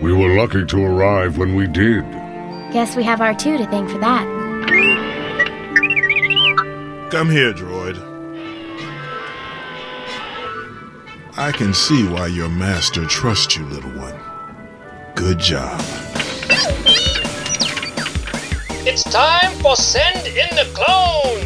We were lucky to arrive when we did. Guess we have R2 to thank for that. Come here, droid. I can see why your master trusts you, little one. Good job. It's time for Send in the Clones!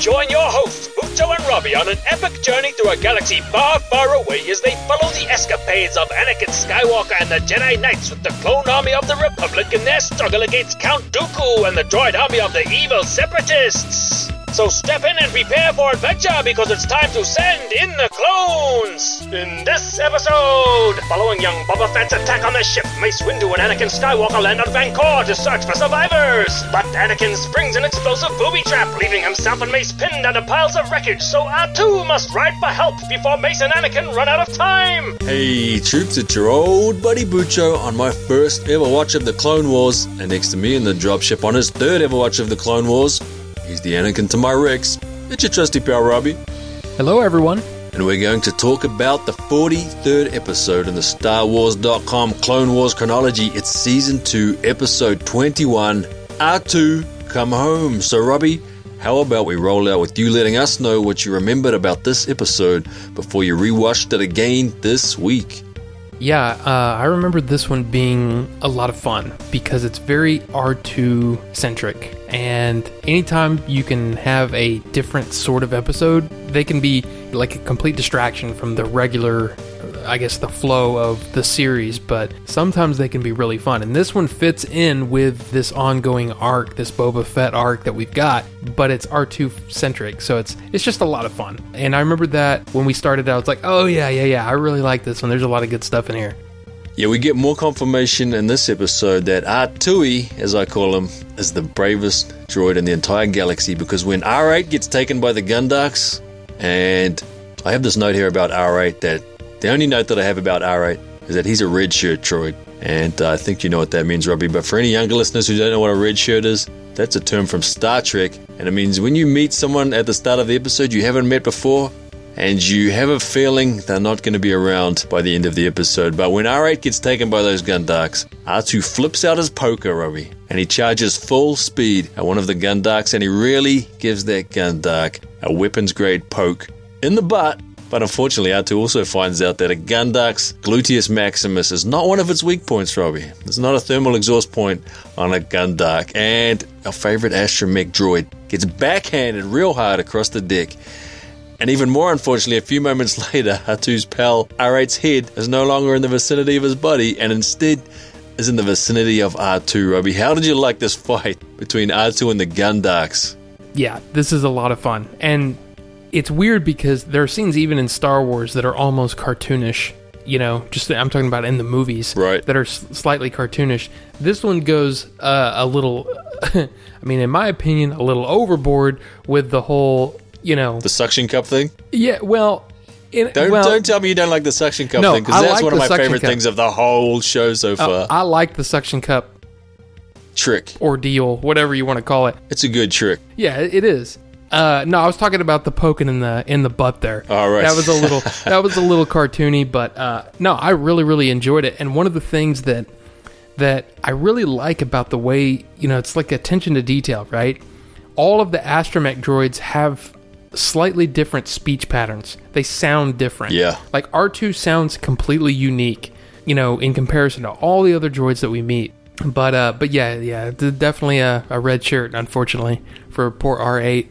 Join your hosts, Bucho and Robbie, on an epic journey through a galaxy far, far away as they follow the escapades of Anakin Skywalker and the Jedi Knights with the clone army of the Republic in their struggle against Count Dooku and the droid army of the evil Separatists! So step in and prepare for adventure because it's time to send in the clones! In this episode, following young Boba Fett's attack on the ship, Mace Windu and Anakin Skywalker land on Vanqor to search for survivors. But Anakin springs an explosive booby trap, leaving himself and Mace pinned under piles of wreckage, so R2 must ride for help before Mace and Anakin run out of time! Hey troops, it's your old buddy Bucho on my first ever watch of the Clone Wars, and next to me in the dropship on his third ever watch of the Clone Wars, he's the Anakin to my Rex. It's your trusty pal Robbie, Hello, everyone. and we're going to talk about the 43rd episode in the StarWars.com Clone Wars chronology. It's season 2, episode 21, R2 Come Home. So, Robbie, how about we roll out with you letting us know what you remembered about this episode before you rewatched it again this week? Yeah, uh, I remember this one being a lot of fun because it's very R2 centric. And anytime you can have a different sort of episode, they can be like a complete distraction from the regular, I guess, the flow of the series. But sometimes they can be really fun. And this one fits in with this ongoing arc, this Boba Fett arc that we've got, but it's R2 centric. So it's it's just a lot of fun. And I remember that when we started out, it's like, oh, yeah, yeah, yeah, I really like this one. There's a lot of good stuff in here. Yeah, we get more confirmation in this episode that R2, as I call him, is the bravest droid in the entire galaxy because when R8 gets taken by the Gundarks, and I have this note here about R8 that the only note that I have about R8 is that he's a red shirt droid. And uh, I think you know what that means, Robbie. But for any younger listeners who don't know what a red shirt is, that's a term from Star Trek. And it means when you meet someone at the start of the episode you haven't met before, and you have a feeling they're not going to be around by the end of the episode. But when R8 gets taken by those Gundarks, R2 flips out his poker, Robbie, and he charges full speed at one of the Gundarks, and he really gives that Gundark a weapons grade poke in the butt. But unfortunately, R2 also finds out that a Gundark's gluteus maximus is not one of its weak points, Robbie. It's not a thermal exhaust point on a Gundark. And our favorite astromech droid gets backhanded real hard across the deck. And even more unfortunately, a few moments later, R2's pal R8's head is no longer in the vicinity of his body and instead is in the vicinity of R2. Robbie, how did you like this fight between R2 and the Gundarks? yeah, this is a lot of fun. And it's weird because there are scenes even in Star Wars that are almost cartoonish. You know, just I'm talking about in the movies, Right. That are s- slightly cartoonish. This one goes uh, a little, I mean, in my opinion, a little overboard with the whole, you know, The suction cup thing? yeah. Well, in, Don't, well, don't tell me you don't like the suction cup No, thing because that's like one of my favorite cup. things of the whole show so uh, far. I like the suction cup trick. ordeal, whatever you want to call it. It's a good trick. Yeah, it is. Uh, no, I was talking about the poking in the in the butt there. All right. that was a little that was a little cartoony, but uh, no, I really really enjoyed it. And one of the things that that I really like about the way you know it's like attention to detail, right? All of the astromech droids have slightly different speech patterns. They sound different. Yeah. like R two sounds completely unique, you know, in comparison to all the other droids that we meet. But uh, but yeah, yeah, definitely a, a red shirt, unfortunately, for poor R eight.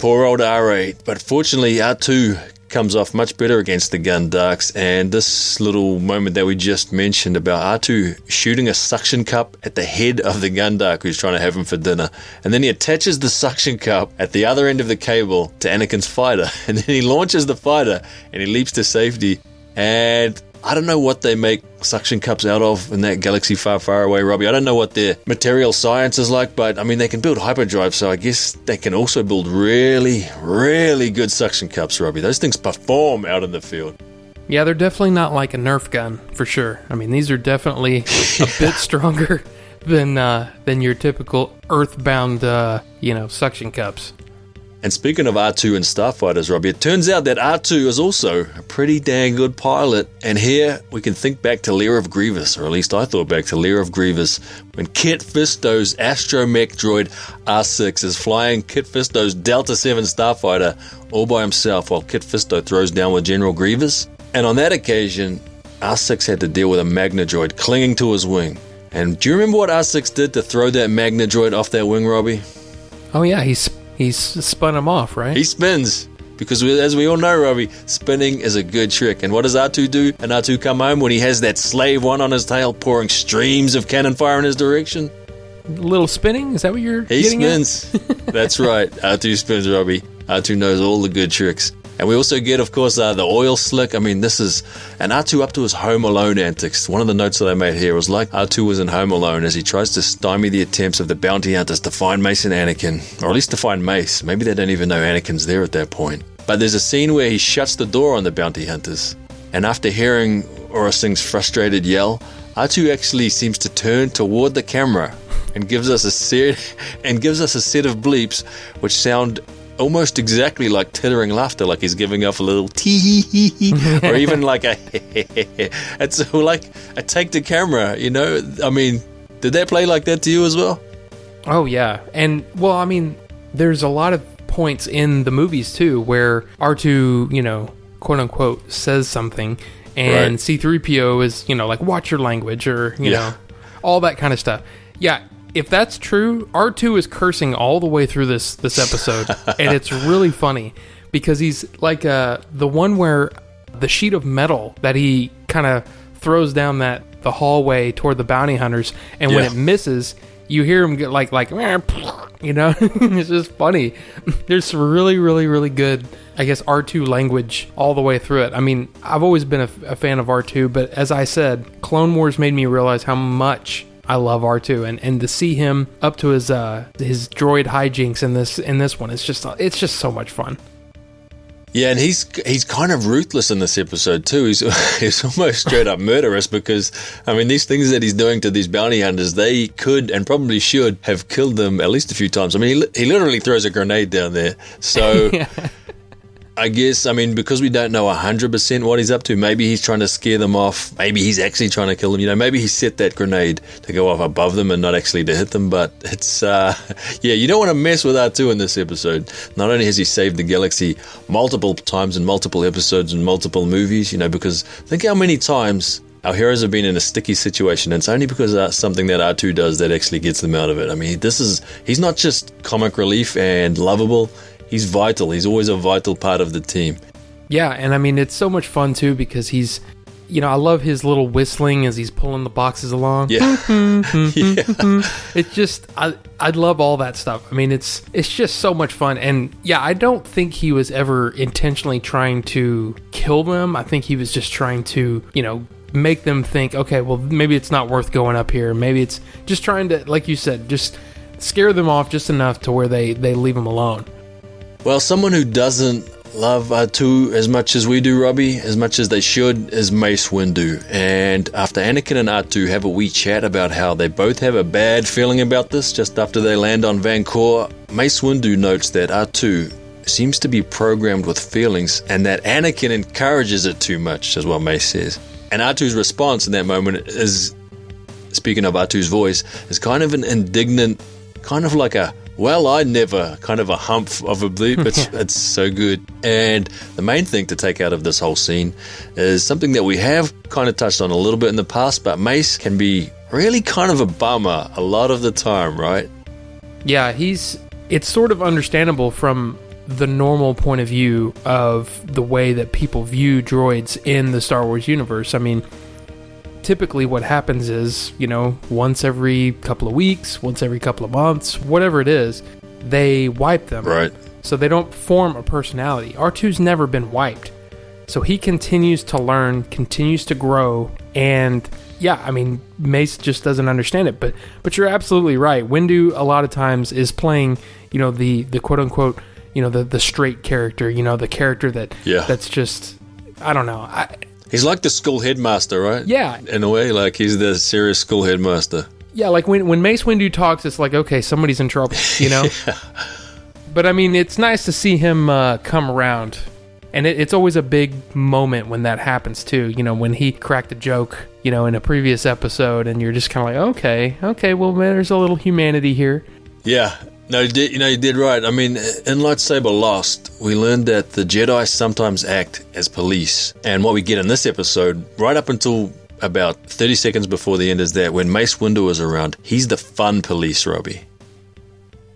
Poor old R8. But fortunately, R2 comes off much better against the Gundarks. And this little moment that we just mentioned about R2 shooting a suction cup at the head of the Gundark who's trying to have him for dinner. And then he attaches the suction cup at the other end of the cable to Anakin's fighter. And then he launches the fighter and he leaps to safety. And I don't know what they make suction cups out of in that galaxy far, far away, Robbie. I don't know what their material science is like, but I mean, they can build hyperdrive, so I guess they can also build really, really good suction cups, Robbie. Those things perform out in the field. Yeah, they're definitely not like a Nerf gun for sure. I mean, these are definitely a bit stronger than uh, than your typical Earthbound, uh, you know, suction cups. And speaking of R2 and starfighters, Robbie, it turns out that R2 is also a pretty dang good pilot. And here we can think back to Lair of Grievous, or at least I thought back to Lair of Grievous, when Kit Fisto's astromech droid R6 is flying Kit Fisto's Delta 7 starfighter all by himself while Kit Fisto throws down with General Grievous. And on that occasion, R6 had to deal with a Magna droid clinging to his wing. And do you remember what R6 did to throw that Magna droid off that wing, Robbie? Oh yeah, he's he's spun him off, right? He spins. Because we, as we all know, Robbie, spinning is a good trick. And what does R2 do? And R2 come home when he has that slave one on his tail pouring streams of cannon fire in his direction? A little spinning? Is that what you're He getting at? spins. That's right. R2 spins, Robbie. R2 knows all the good tricks. And we also get, of course, uh, the oil slick. I mean, this is an R2 up to his Home Alone antics. One of the notes that I made here was like R2 was in Home Alone as he tries to stymie the attempts of the bounty hunters to find Mace and Anakin, or at least to find Mace. Maybe they don't even know Anakin's there at that point. But there's a scene where he shuts the door on the bounty hunters. And after hearing Aurra Sing's frustrated yell, R2 actually seems to turn toward the camera and gives us a set and gives us a set of bleeps which sound almost exactly like tittering laughter, like he's giving off a little tee or even like a it's like a take the camera, you know? I mean, did that play like that to you as well? Oh yeah, and well, I mean, there's a lot of points in the movies too where R2, you know, quote unquote, says something, and Right. C3PO is, you know, like watch your language or you Yeah. know, all that kind of stuff. Yeah, if that's true, R2 is cursing all the way through this this episode, and it's really funny because he's like uh the one where the sheet of metal that he kind of throws down that the hallway toward the bounty hunters, and when it misses, you hear him get like like you know, it's just funny. There's some really really really good. I guess R2 language all the way through it. I mean, I've always been a, a fan of R2, but as I said, Clone Wars made me realize how much I love R2 and, and to see him up to his uh his droid hijinks in this in this one it's just it's just so much fun. Yeah, and he's he's kind of ruthless in this episode too. He's he's almost straight up murderous because I mean these things that he's doing to these bounty hunters, they could and probably should have killed them at least a few times. I mean, he, he literally throws a grenade down there. So I guess I mean because we don't know hundred percent what he's up to. Maybe he's trying to scare them off. Maybe he's actually trying to kill them. You know, maybe he set that grenade to go off above them and not actually to hit them. But it's uh, yeah, you don't want to mess with R two in this episode. Not only has he saved the galaxy multiple times in multiple episodes and multiple movies, you know, because think how many times. Our heroes have been in a sticky situation, and it's only because of something that R2 does that actually gets them out of it. I mean, this is—he's not just comic relief and lovable; he's vital. He's always a vital part of the team. Yeah, and I mean it's so much fun too because he's you know, I love his little whistling as he's pulling the boxes along. Yeah. yeah. It's just I I love all that stuff. I mean, it's it's just so much fun. And yeah, I don't think he was ever intentionally trying to kill them. I think he was just trying to, you know, make them think, okay, well, maybe it's not worth going up here. Maybe it's just trying to like you said, just scare them off just enough to where they they leave him alone. Well, someone who doesn't love R2 as much as we do, Robbie, as much as they should, is Mace Windu. And after Anakin and R2 have a wee chat about how they both have a bad feeling about this just after they land on Vancouver, Mace Windu notes that R2 seems to be programmed with feelings and that Anakin encourages it too much, is what Mace says. And R2's response in that moment is, speaking of R2's voice, is kind of an indignant, kind of like a well, I never kind of a humph of a bleep. It's, it's so good. And the main thing to take out of this whole scene is something that we have kind of touched on a little bit in the past, but Mace can be really kind of a bummer a lot of the time, right? Yeah, he's. It's sort of understandable from the normal point of view of the way that people view droids in the Star Wars universe. I mean, typically what happens is, you know, once every couple of weeks, once every couple of months, whatever it is, they wipe them. Right. So they don't form a personality. R2's never been wiped. So he continues to learn, continues to grow, and yeah, I mean, Mace just doesn't understand it. But but you're absolutely right. Windu a lot of times is playing, you know, the the quote unquote, you know, the the straight character, you know, the character that Yeah. that's just I don't know. I, He's like the school headmaster, right? Yeah. In a way, like he's the serious school headmaster. yeah, like when when Mace Windu talks, it's like okay, somebody's in trouble, you know. but I mean, it's nice to see him uh, come around, and it, it's always a big moment when that happens too. You know, when he cracked a joke, you know, in a previous episode, and you're just kind of like, okay, okay, well, man, there's a little humanity here. Yeah. No, you did, you know, you did right. I mean, in Lightsaber Lost, we learned that the Jedi sometimes act as police. And what we get in this episode, right up until about 30 seconds before the end, is that when Mace Windu is around, he's the fun police, Robbie.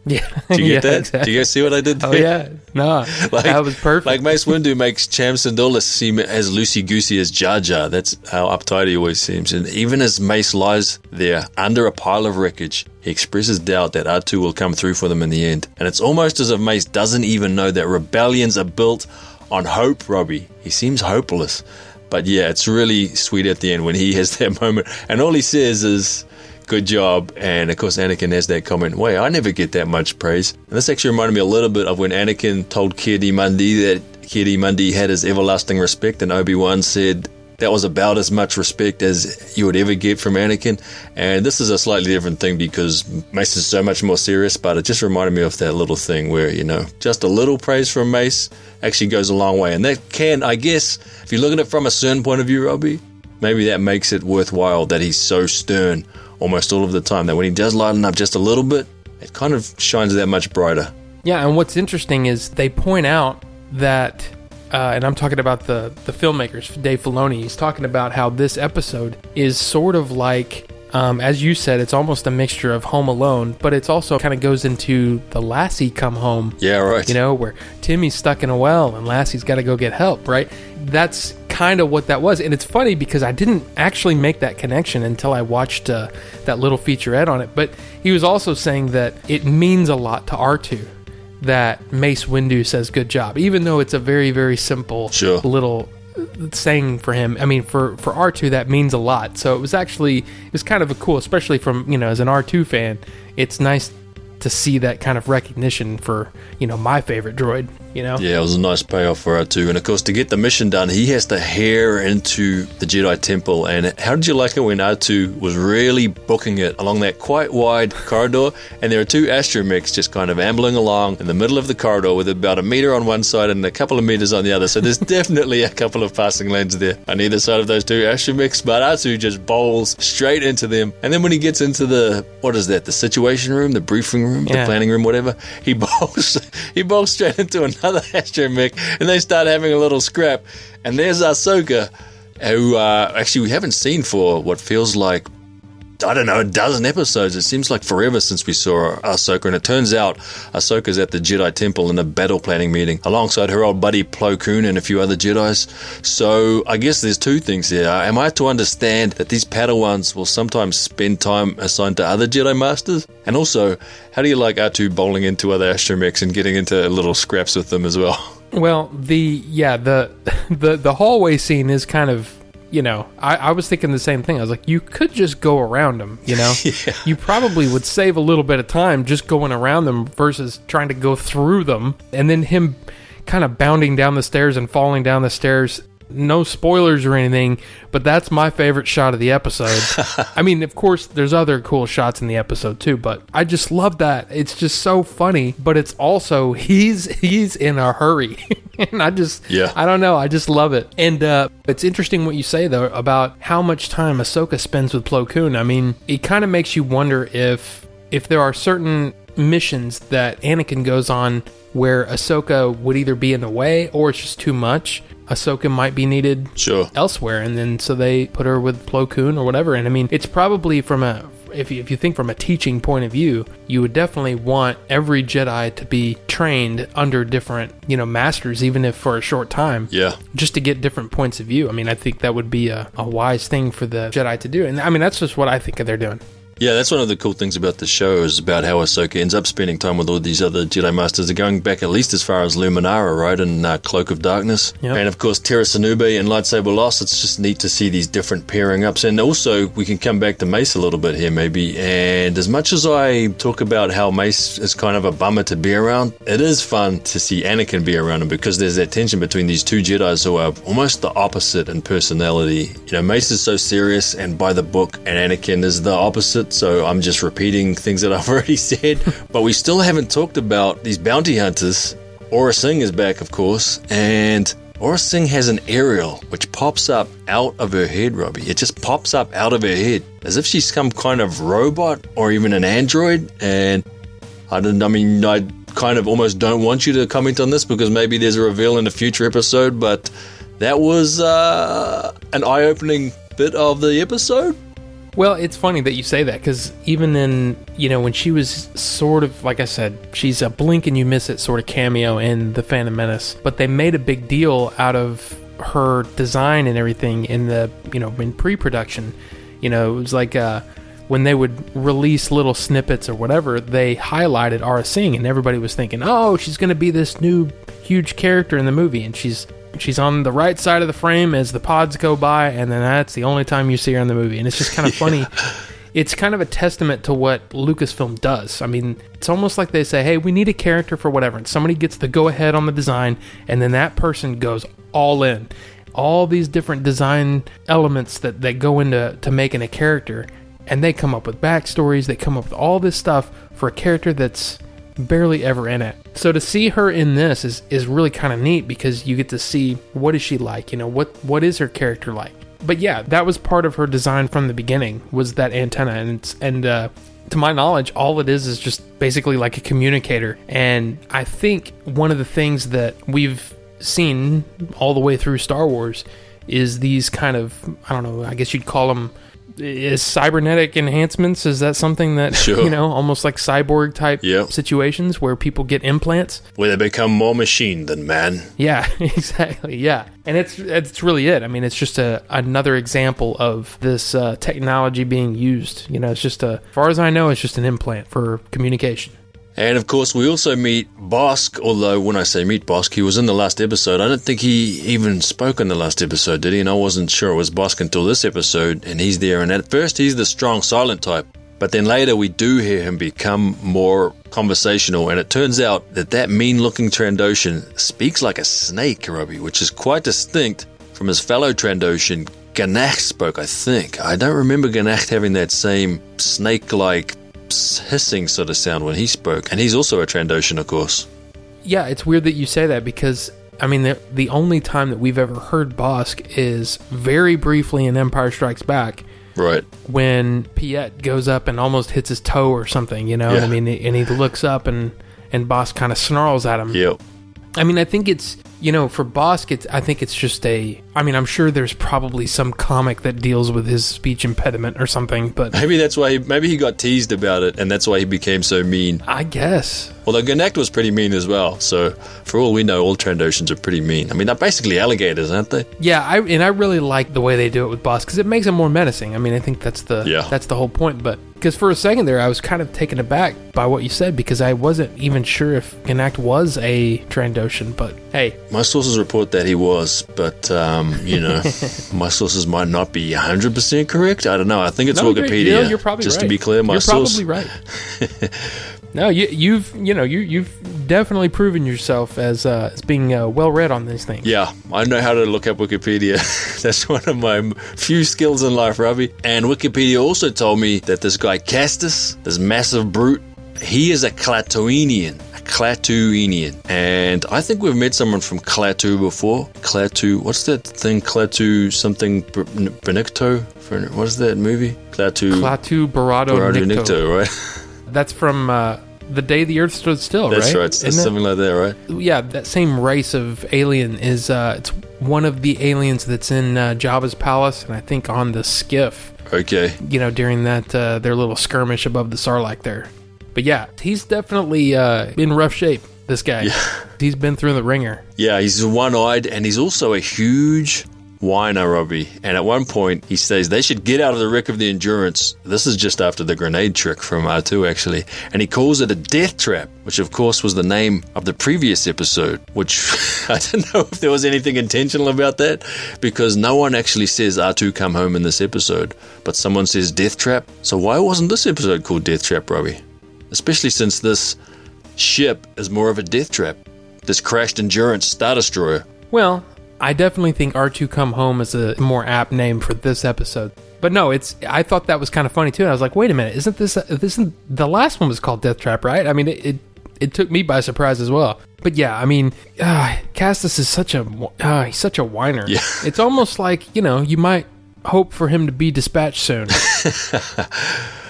Yeah, Do you yeah, get that? exactly. Do you guys see what I did oh, there? Oh yeah, no, like, that was perfect. Like Mace Windu makes Cham Syndulla seem as loosey goosey as Jar Jar. That's how uptight he always seems. And even as Mace lies there under a pile of wreckage, he expresses doubt that R2 will come through for them in the end. And it's almost as if Mace doesn't even know that rebellions are built on hope, Robbie. He seems hopeless. But yeah, it's really sweet at the end when he has that moment. And all he says is, good job. And of course, Anakin has that comment, wait, I never get that much praise. And this actually reminded me a little bit of when Anakin told Ki-Adi-Mundi that Ki-Adi-Mundi had his everlasting respect, and Obi Wan said that was about as much respect as you would ever get from Anakin. And this is a slightly different thing because Mace is so much more serious, but it just reminded me of that little thing where, you know, just a little praise from Mace actually goes a long way. And that can, I guess, if you look at it from a certain point of view, Robbie, maybe that makes it worthwhile that he's so stern almost all of the time. That when he does lighten up just a little bit, it kind of shines that much brighter. Yeah, and what's interesting is they point out that, uh, and I'm talking about the the filmmakers, Dave Filoni. He's talking about how this episode is sort of like, um, as you said, it's almost a mixture of Home Alone, but it's also kind of goes into the Lassie Come Home. Yeah, right. You know, where Timmy's stuck in a well and Lassie's got to go get help, right? That's kind of what that was. And it's funny because I didn't actually make that connection until I watched uh, that little featurette on it. But he was also saying that it means a lot to R2 that Mace Windu says good job, even though it's a very, very simple Sure. little saying for him. I mean, for, for R2, that means a lot. So it was actually, it was kind of a cool, especially from, you know, as an R2 fan, it's nice to see that kind of recognition for, you know, my favorite droid, you know? Yeah, it was a nice payoff for R2. And of course, to get the mission done, he has to hare into the Jedi Temple. And how did you like it when R2 was really booking it along that quite wide corridor? And there are two astromechs just kind of ambling along in the middle of the corridor with about a meter on one side and a couple of meters on the other. So there's definitely a couple of passing lanes there on either side of those two astromechs. But R2 just bowls straight into them. And then when he gets into the, what is that, the situation room, the briefing room, the planning room, whatever, he bowls, he bowls straight into another astromech and they start having a little scrap. And there's Ahsoka, who uh, actually we haven't seen for what feels like I don't know, a dozen episodes. It seems like forever since we saw Ahsoka, and it turns out Ahsoka's at the Jedi Temple in a battle planning meeting alongside her old buddy Plo Koon and a few other Jedi's. So I guess there's two things here. Am I to understand that these Padawans will sometimes spend time assigned to other Jedi Masters? And also, how do you like R2 bowling into other astromechs and getting into little scraps with them as well? Well, the yeah the the the hallway scene is kind of you know I, I was thinking the same thing. I was like, you could just go around them. You know, you probably would save a little bit of time just going around them versus trying to go through them. And then him kind of bounding down the stairs and falling down the stairs. No spoilers or anything, but that's my favorite shot of the episode. I mean, of course, there's other cool shots in the episode too, but I just love that. It's just so funny, but it's also he's he's in a hurry, and I just Yeah. I don't know, I just love it. And uh, it's interesting what you say though about how much time Ahsoka spends with Plo Koon. I mean, it kind of makes you wonder if if there are certain missions that Anakin goes on where Ahsoka would either be in the way or it's just too much. Ahsoka might be needed Sure. elsewhere, and then so they put her with Plo Koon or whatever. And I mean, it's probably from a if you, if you think from a teaching point of view, you would definitely want every Jedi to be trained under different you know masters, even if for a short time Yeah. just to get different points of view. I mean, I think that would be a, a wise thing for the Jedi to do. And I mean, that's just what I think they're doing. Yeah, that's one of the cool things about the show is about how Ahsoka ends up spending time with all these other Jedi Masters. They're going back at least as far as Luminara, right, and uh, Cloak of Darkness. Yep. And of course, Tera Sinube and Lightsaber Lost. It's just neat to see these different pairing ups. And also, we can come back to Mace a little bit here, maybe. And as much as I talk about how Mace is kind of a bummer to be around, it is fun to see Anakin be around him because there's that tension between these two Jedi's who are almost the opposite in personality. You know, Mace is so serious and by the book, and Anakin is the opposite. It, so I'm just repeating things that I've already said. but we still haven't talked about these bounty hunters. Aurra Sing is back, of course, and Aurra Sing has an aerial which pops up out of her head, Robbie. It just pops up out of her head as if she's some kind of robot or even an android. And I don't. I mean, I kind of almost don't want you to comment on this because maybe there's a reveal in a future episode. But that was uh, an eye-opening bit of the episode. Well, it's funny that you say that because even in, you know, when she was sort of, like I said, she's a blink and you miss it sort of cameo in The Phantom Menace, but they made a big deal out of her design and everything in the, you know, in pre production. You know, it was like uh, when they would release little snippets or whatever, they highlighted Aurra Sing and everybody was thinking, oh, she's going to be this new huge character in the movie. And she's she's on the right side of the frame as the pods go by, and then that's the only time you see her in the movie. And it's just kind of funny. It's kind of a testament to what Lucasfilm does. I mean, it's almost like they say, hey, we need a character for whatever. And somebody gets the go ahead on the design, and then that person goes all in. All these different design elements that, that go into to making a character, and they come up with backstories, they come up with all this stuff for a character that's barely ever in it. So to see her in this is is really kind of neat because you get to see what is she like, you know, what what is her character like. But yeah, that was part of her design from the beginning was that antenna and and uh to my knowledge, all it is is just basically like a communicator. And I think one of the things that we've seen all the way through Star Wars is these kind of, I don't know, I guess you'd call them is cybernetic enhancements is that something that Sure. you know almost like cyborg type Yep. situations where people get implants Where they become more machine than man. yeah exactly yeah and it's it's really it i mean it's just a another example of this uh, technology being used you know it's just a as far as i know it's just an implant for communication And of course, we also meet Bossk, although when I say meet Bossk, he was in the last episode. I don't think he even spoke in the last episode, did he? And I wasn't sure it was Bossk until this episode, and he's there. And at first, he's the strong, silent type. But then later, we do hear him become more conversational, and it turns out that that mean looking Trandoshan speaks like a snake, Robbie, which is quite distinct from his fellow Trandoshan. Ganacht spoke, I think. I don't remember Ganacht having that same snake like hissing sort of sound when he spoke. And he's also a Trandoshan, of course. yeah it's weird that you say that because i mean the, the only time that we've ever heard bossk is very briefly in empire strikes back Right. when Piett goes up and almost hits his toe or something, you know. what I mean, and he looks up and and Bossk kind of snarls at him. Yep. I mean, I think it's you know for Bossk, it's I think it's just a. I mean, I'm sure there's probably some comic that deals with his speech impediment or something, but Maybe that's why he, maybe he got teased about it, and that's why he became so mean. I guess Although Ganacht was pretty mean as well. So for all we know, all Trandoshans are pretty mean. I mean, they're basically alligators, aren't they? yeah. I and I really like the way they do it with Bossk because it makes him more menacing. I mean, I think that's the Yeah. that's the whole point. But because for a second there, I was kind of taken aback by what you said because I wasn't even sure if Ganact was a Trandoshan. But hey, My sources report that he was, but um, you know, my sources might not be 100% correct. I don't know. I think it's No, you're- Wikipedia. you know, you're probably Just right. to be clear, my you're source. probably right. no, you, you've you know you you've definitely proven yourself as uh, as being uh, well read on these things. Yeah, I know how to look up Wikipedia. That's one of my few skills in life, Robbie. And Wikipedia also told me that this guy Castus, this massive brute, he is a Klatooinian. A Klatooinian. And I think we've met someone from Clatu before. Clatu, what's that thing? Clatu something Benedicto? What is that movie? Clatu Klaatu Barado Barado Nikto. Nicto, right? That's from uh, the day the Earth stood still, That's right? right. It's something like that, right? yeah, that same race of alien is uh, it's one of the aliens that's in uh, Jabba's palace, and I think on the skiff. Okay. You know, during that uh, their little skirmish above the Sarlacc there. But yeah, he's definitely uh, in rough shape. This guy, he's been through the wringer. Yeah, he's one eyed and he's also a huge whiner, Robbie. And at one point, he says they should get out of the wreck of the Endurance. This is just after the grenade trick from R2, actually. And he calls it a death trap, which of course was the name of the previous episode, which I don't know if there was anything intentional about that because no one actually says R2 come home in this episode, but someone says death trap. So why wasn't this episode called Death Trap, Robbie? Especially since this ship is more of a death trap. This crashed Endurance Star Destroyer. Well, I definitely think R2 Come Home is a more apt name for this episode. But no, it's. I thought that was kind of funny too. And I was like, wait a minute, isn't this? This isn't the last one was called Death Trap, right? I mean, it. it it took me by surprise as well. But yeah, I mean, uh, Castus is such a uh, he's such a whiner. Yeah. it's almost like you know you might hope for him to be dispatched soon.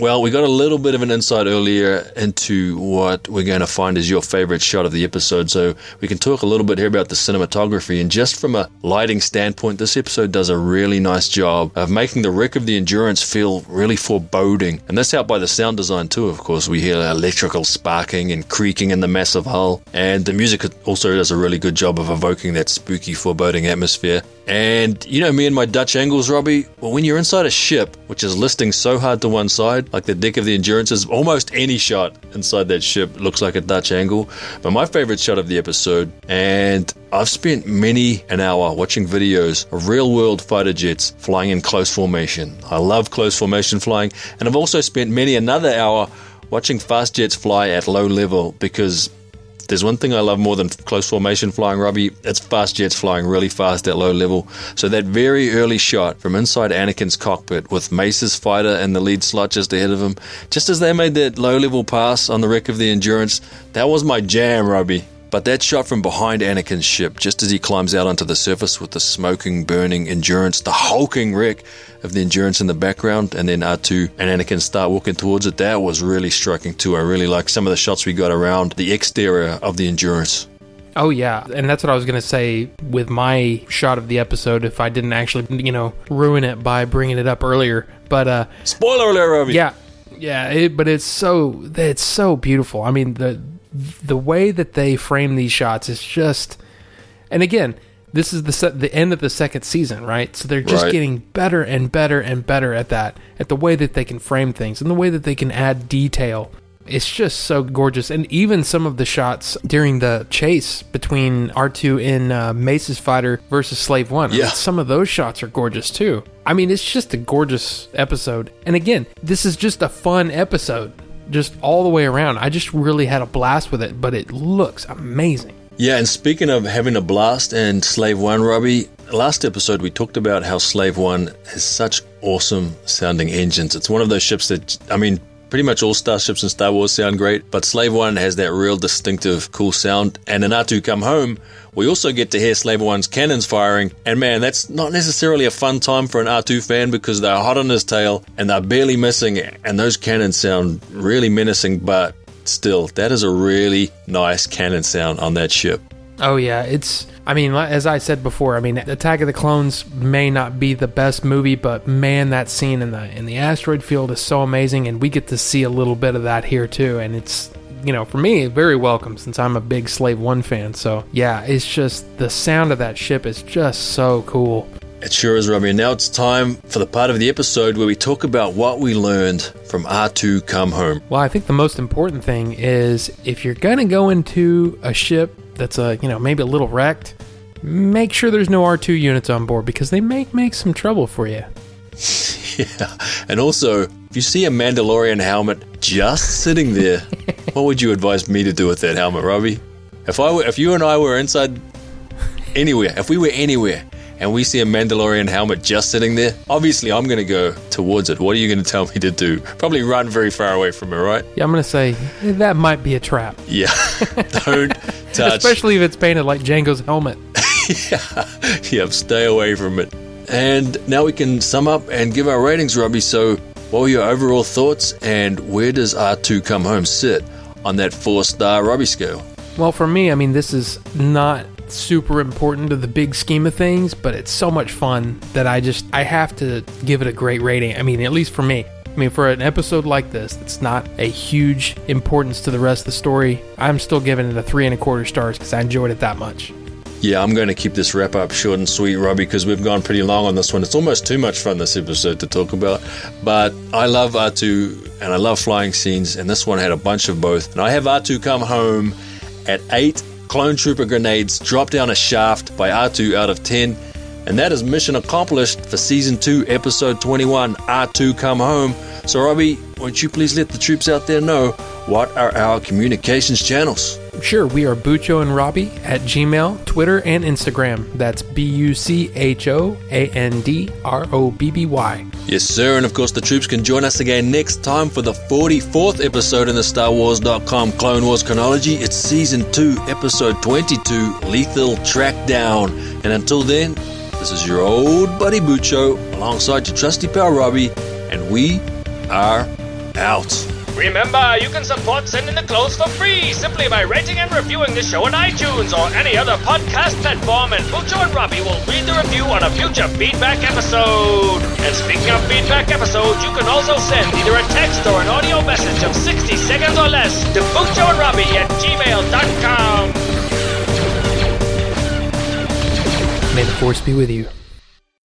Well, we got a little bit of an insight earlier into what we're going to find is your favorite shot of the episode. So we can talk a little bit here about the cinematography. And just from a lighting standpoint, this episode does a really nice job of making the wreck of the Endurance feel really foreboding. And that's helped by the sound design, too, of course. We hear electrical sparking and creaking in the massive hull. And the music also does a really good job of evoking that spooky, foreboding atmosphere. And you know me and my Dutch angles, Robbie. Well, when you're inside a ship, which is listing so hard to one side, like the deck of the Endurance, is almost any shot inside that ship looks like a Dutch angle. But my favorite shot of the episode, and I've spent many an hour watching videos of real world fighter jets flying in close formation. I love close formation flying, and I've also spent many another hour watching fast jets fly at low level because there's one thing I love more than close formation flying, Robbie. It's fast jets flying really fast at low level. So that very early shot from inside Anakin's cockpit with Mace's fighter in the lead slot just ahead of him, just as they made that low level pass on the wreck of the Endurance, that was my jam, Robbie. But that shot from behind Anakin's ship, just as he climbs out onto the surface with the smoking, burning Endurance, the hulking wreck of the Endurance in the background, and then R2 and Anakin start walking towards it, that was really striking too. I really like some of the shots we got around the exterior of the Endurance. Oh yeah, and that's what I was gonna say with my shot of the episode. If I didn't actually, you know, ruin it by bringing it up earlier, but uh, Spoiler alert, Robbie. yeah, yeah, it, but it's so it's so beautiful. I mean the the way that they frame these shots is just, and again, this is the se- the end of the second season, right? So they're just Right. getting better and better and better at that, at the way that they can frame things and the way that they can add detail. It's just so gorgeous, and even some of the shots during the chase between R two and uh, Mace's fighter versus Slave One. I mean, Yeah. some of those shots are gorgeous too. I mean, it's just a gorgeous episode. And again, this is just a fun episode, just all the way around. I just really had a blast with it, but it looks amazing. Yeah, and speaking of having a blast and Slave One, Robbie, last episode we talked about how Slave One has such awesome sounding engines. It's one of those ships that, I mean, pretty much all starships in Star Wars sound great, but Slave One has that real distinctive, cool sound. And in R2 Come Home, we also get to hear Slave One's cannons firing. And man, that's not necessarily a fun time for an R2 fan because they're hot on his tail and they're barely missing, and those cannons sound really menacing, but still, that is a really nice cannon sound on that ship. Oh yeah, it's. I mean, as I said before, I mean, Attack of the Clones may not be the best movie, but man, that scene in the in the asteroid field is so amazing, and we get to see a little bit of that here too, and it's. You know, for me, very welcome since I'm a big Slave One fan. So, yeah, it's just the sound of that ship is just so cool. It sure is, Robbie. And now it's time for the part of the episode where we talk about what we learned from R2 Come Home. Well, I think the most important thing is if you're gonna go into a ship that's a you know maybe a little wrecked, make sure there's no R2 units on board because they may make some trouble for you. Yeah. And also, if you see a Mandalorian helmet just sitting there, what would you advise me to do with that helmet, Robbie? If I were, if you and I were inside anywhere, if we were anywhere and we see a Mandalorian helmet just sitting there, obviously I'm going to go towards it. What are you going to tell me to do? Probably run very far away from it, right? Yeah, I'm gonna say eh, that might be a trap, Yeah. Don't touch. especially if it's painted like Jango's helmet. yeah, yeah, stay away from it. And now we can sum up and give our ratings, Robbie. So, what were your overall thoughts, and where does R2 Come Home sit on that four star Robbie scale? Well, for me, I mean, this is not super important to the big scheme of things, but it's so much fun that I just I have to give it a great rating. I mean, at least for me. I mean, for an episode like this, it's not a huge importance to the rest of the story. I'm still giving it a three and a quarter stars because I enjoyed it that much. Yeah, I'm going to keep this wrap up short and sweet, Robbie, because we've gone pretty long on this one. It's almost too much fun this episode to talk about. But I love R2 and I love flying scenes, and this one had a bunch of both. And I have R2 come home at eight clone trooper grenades drop down a shaft by R2 out of 10. And that is mission accomplished for season 2, episode 21, R2 Come Home. So, Robbie, won't you please let the troops out there know what are our communications channels? Sure, we are Bucho and Robbie at Gmail, Twitter, and Instagram. That's B U C H O A N D R O B B Y. Yes, sir. And of course, the troops can join us again next time for the 44th episode in the Star Wars.com Clone Wars chronology. It's season 2, episode 22 Lethal Trackdown. And until then, this is your old buddy Bucho alongside your trusty pal Robbie, and we are out. Remember, you can support Send in the Clones for free simply by rating and reviewing the show on iTunes or any other podcast platform, and Bucho and Robbie will read the review on a future feedback episode. And speaking of feedback episodes, you can also send either a text or an audio message of 60 seconds or less to Bucho and Robbie at gmail.com. May the force be with you.